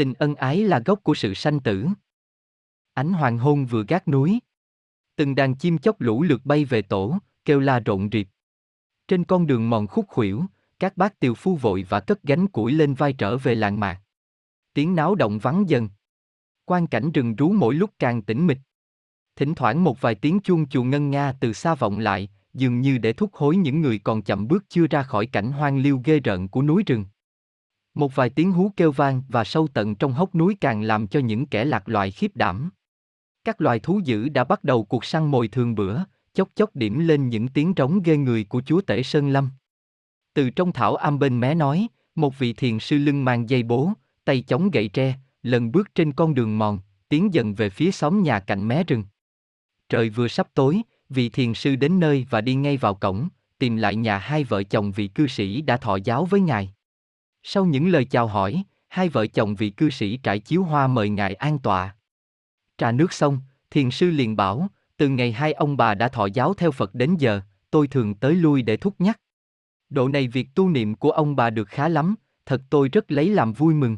Tình ân ái là gốc của sự sanh tử. Ánh hoàng hôn vừa gác núi. Từng đàn chim chóc lũ lượt bay về tổ, kêu la rộn rịp. Trên con đường mòn khúc khuỷu, các bác tiều phu vội và cất gánh củi lên vai trở về làng mạc. Tiếng náo động vắng dần. Quan cảnh rừng rú mỗi lúc càng tĩnh mịch. Thỉnh thoảng một vài tiếng chuông chùa ngân nga từ xa vọng lại, dường như để thúc hối những người còn chậm bước chưa ra khỏi cảnh hoang liêu ghê rợn của núi rừng. Một vài tiếng hú kêu vang và sâu tận trong hốc núi càng làm cho những kẻ lạc loài khiếp đảm. Các loài thú dữ đã bắt đầu cuộc săn mồi thường bữa, chốc chốc điểm lên những tiếng trống ghê người của chúa tể Sơn Lâm. Từ trong thảo am bên mé nói, một vị thiền sư lưng mang dây bố, tay chống gậy tre, lần bước trên con đường mòn, tiến dần về phía xóm nhà cạnh mé rừng. Trời vừa sắp tối, vị thiền sư đến nơi và đi ngay vào cổng, tìm lại nhà hai vợ chồng vị cư sĩ đã thọ giáo với ngài. Sau những lời chào hỏi, hai vợ chồng vị cư sĩ trải chiếu hoa mời ngài an tọa. Trà nước xong, thiền sư liền bảo, từ ngày hai ông bà đã thọ giáo theo Phật đến giờ, tôi thường tới lui để thúc nhắc. Độ này việc tu niệm của ông bà được khá lắm, thật tôi rất lấy làm vui mừng.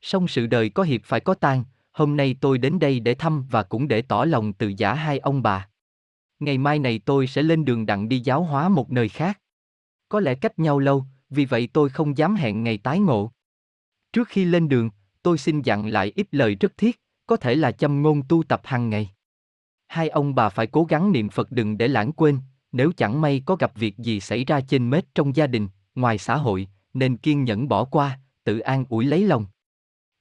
Song sự đời có hiệp phải có tan, hôm nay tôi đến đây để thăm và cũng để tỏ lòng từ giả hai ông bà. Ngày mai này tôi sẽ lên đường đặng đi giáo hóa một nơi khác. Có lẽ cách nhau lâu, vì vậy tôi không dám hẹn ngày tái ngộ. Trước khi lên đường, tôi xin dặn lại ít lời rất thiết, có thể là châm ngôn tu tập hàng ngày. Hai ông bà phải cố gắng niệm Phật đừng để lãng quên, nếu chẳng may có gặp việc gì xảy ra trên mết trong gia đình, ngoài xã hội, nên kiên nhẫn bỏ qua, tự an ủi lấy lòng.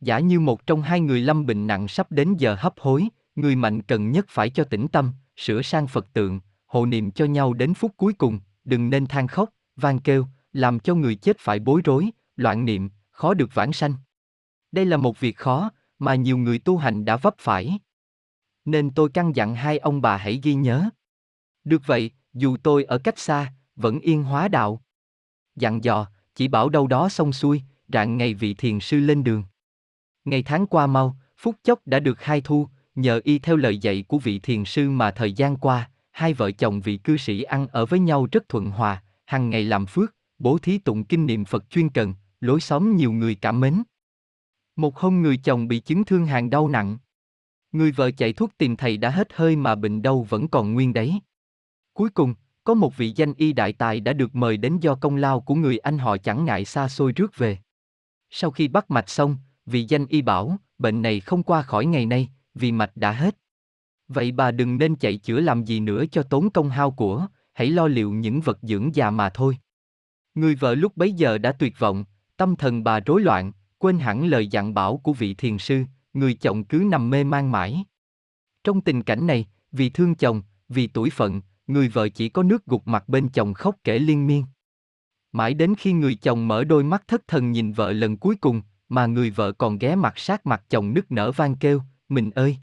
Giả như một trong hai người lâm bệnh nặng sắp đến giờ hấp hối, người mạnh cần nhất phải cho tĩnh tâm, sửa sang Phật tượng, hộ niệm cho nhau đến phút cuối cùng, đừng nên than khóc, van kêu, làm cho người chết phải bối rối, loạn niệm, khó được vãng sanh. Đây là một việc khó, mà nhiều người tu hành đã vấp phải. Nên tôi căn dặn hai ông bà hãy ghi nhớ. Được vậy, dù tôi ở cách xa, vẫn yên hóa đạo. Dặn dò, chỉ bảo đâu đó xong xuôi, rạng ngày vị thiền sư lên đường. Ngày tháng qua mau, phút chốc đã được hai thu, nhờ y theo lời dạy của vị thiền sư mà thời gian qua, hai vợ chồng vị cư sĩ ăn ở với nhau rất thuận hòa, hàng ngày làm phước, bố thí tụng kinh niệm Phật chuyên cần, lối xóm nhiều người cảm mến. Một hôm người chồng bị chứng thương hàng đau nặng. Người vợ chạy thuốc tìm thầy đã hết hơi mà bệnh đau vẫn còn nguyên đấy. Cuối cùng, có một vị danh y đại tài đã được mời đến do công lao của người anh họ chẳng ngại xa xôi rước về. Sau khi bắt mạch xong, vị danh y bảo, bệnh này không qua khỏi ngày nay, vì mạch đã hết. Vậy bà đừng nên chạy chữa làm gì nữa cho tốn công hao của, hãy lo liệu những vật dưỡng già mà thôi. Người vợ lúc bấy giờ đã tuyệt vọng, tâm thần bà rối loạn, quên hẳn lời dặn bảo của vị thiền sư, người chồng cứ nằm mê man mãi. Trong tình cảnh này, vì thương chồng, vì tuổi phận, người vợ chỉ có nước gục mặt bên chồng khóc kể liên miên. Mãi đến khi người chồng mở đôi mắt thất thần nhìn vợ lần cuối cùng, mà người vợ còn ghé mặt sát mặt chồng nức nở van kêu, mình ơi!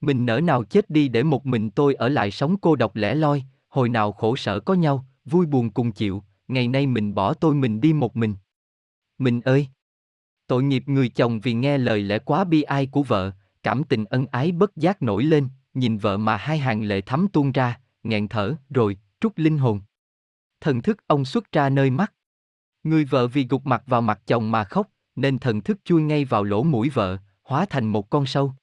Mình nỡ nào chết đi để một mình tôi ở lại sống cô độc lẻ loi, hồi nào khổ sở có nhau, vui buồn cùng chịu, ngày nay mình bỏ tôi mình đi một mình. Mình ơi! Tội nghiệp người chồng vì nghe lời lẽ quá bi ai của vợ, cảm tình ân ái bất giác nổi lên, nhìn vợ mà hai hàng lệ thấm tuôn ra, nghẹn thở, rồi, trút linh hồn. Thần thức ông xuất ra nơi mắt. Người vợ vì gục mặt vào mặt chồng mà khóc, nên thần thức chui ngay vào lỗ mũi vợ, hóa thành một con sâu.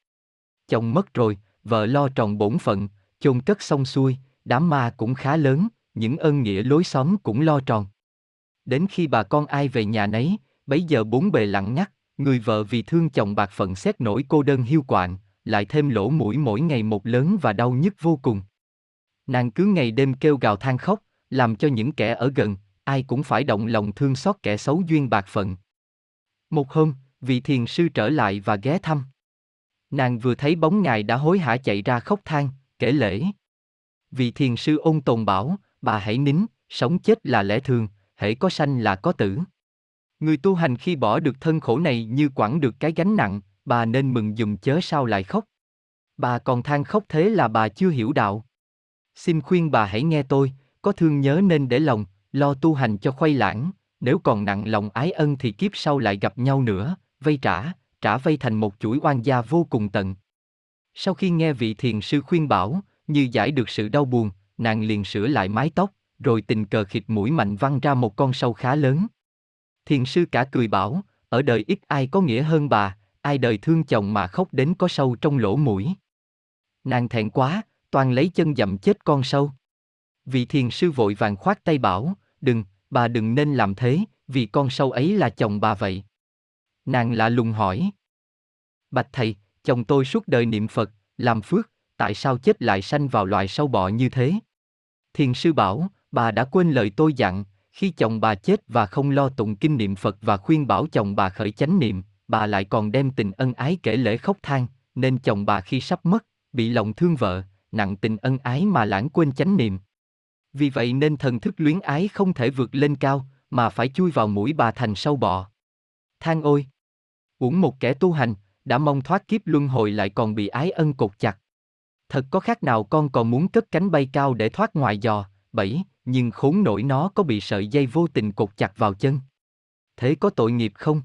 Chồng mất rồi, vợ lo tròn bổn phận, chôn cất xong xuôi, đám ma cũng khá lớn, những ơn nghĩa lối xóm cũng lo tròn. Đến khi bà con ai về nhà nấy, bấy giờ bốn bề lặng nhắc, người vợ vì thương chồng bạc phận xét nổi cô đơn hiu quạnh, lại thêm lỗ mũi mỗi ngày một lớn và đau nhức vô cùng. Nàng cứ ngày đêm kêu gào than khóc, làm cho những kẻ ở gần, ai cũng phải động lòng thương xót kẻ xấu duyên bạc phận. Một hôm, vị thiền sư trở lại và ghé thăm. Nàng vừa thấy bóng ngài đã hối hả chạy ra khóc than, kể lễ. Vị thiền sư ôn tồn bảo, bà hãy nín, sống chết là lẽ thường, hễ có sanh là có tử. Người tu hành khi bỏ được thân khổ này như quẳng được cái gánh nặng, bà nên mừng dùm chớ sao lại khóc. Bà còn than khóc thế là bà chưa hiểu đạo. Xin khuyên bà hãy nghe tôi, có thương nhớ nên để lòng, lo tu hành cho khuây lãng, nếu còn nặng lòng ái ân thì kiếp sau lại gặp nhau nữa, vây trả, trả vây thành một chuỗi oan gia vô cùng tận. Sau khi nghe vị thiền sư khuyên bảo, như giải được sự đau buồn, nàng liền sửa lại mái tóc, rồi tình cờ khịt mũi mạnh văng ra một con sâu khá lớn. Thiền sư cả cười bảo, ở đời ít ai có nghĩa hơn bà, ai đời thương chồng mà khóc đến có sâu trong lỗ mũi. Nàng thẹn quá, toàn lấy chân dậm chết con sâu. Vị thiền sư vội vàng khoát tay bảo, đừng, bà đừng nên làm thế, vì con sâu ấy là chồng bà vậy. Nàng lạ lùng hỏi. Bạch thầy, chồng tôi suốt đời niệm Phật, làm phước, tại sao chết lại sanh vào loài sâu bọ như thế? Thiền sư bảo, bà đã quên lời tôi dặn, khi chồng bà chết và không lo tụng kinh niệm Phật và khuyên bảo chồng bà khởi chánh niệm, bà lại còn đem tình ân ái kể lễ khóc than, nên chồng bà khi sắp mất, bị lòng thương vợ, nặng tình ân ái mà lãng quên chánh niệm. Vì vậy nên thần thức luyến ái không thể vượt lên cao, mà phải chui vào mũi bà thành sâu bọ. Than ôi! Uổng một kẻ tu hành, đã mong thoát kiếp luân hồi lại còn bị ái ân cột chặt. Thật có khác nào con còn muốn cất cánh bay cao để thoát ngoài giò, bảy nhưng khốn nổi nó có bị sợi dây vô tình cột chặt vào chân. Thế có tội nghiệp không?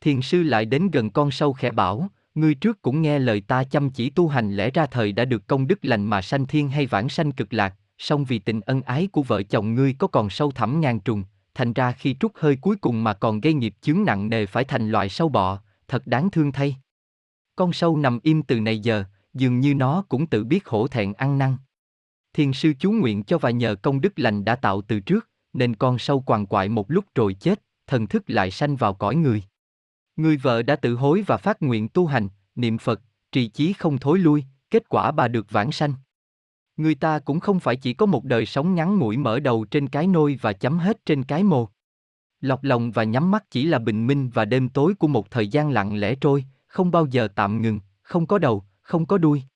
Thiền sư lại đến gần con sâu khẽ bảo, ngươi trước cũng nghe lời ta chăm chỉ tu hành lẽ ra thời đã được công đức lành mà sanh thiên hay vãng sanh cực lạc, song vì tình ân ái của vợ chồng ngươi có còn sâu thẳm ngàn trùng, thành ra khi trút hơi cuối cùng mà còn gây nghiệp chướng nặng nề phải thành loại sâu bọ, thật đáng thương thay. Con sâu nằm im từ này giờ, dường như nó cũng tự biết hổ thẹn ăn năn. Thiên sư chú nguyện cho và nhờ công đức lành đã tạo từ trước, nên con sâu quằn quại một lúc rồi chết, thần thức lại sanh vào cõi người. Người vợ đã tự hối và phát nguyện tu hành, niệm Phật, trì chí không thối lui, kết quả bà được vãng sanh. Người ta cũng không phải chỉ có một đời sống ngắn ngủi mở đầu trên cái nôi và chấm hết trên cái mồ. Lọc lòng và nhắm mắt chỉ là bình minh và đêm tối của một thời gian lặng lẽ trôi, không bao giờ tạm ngừng, không có đầu, không có đuôi.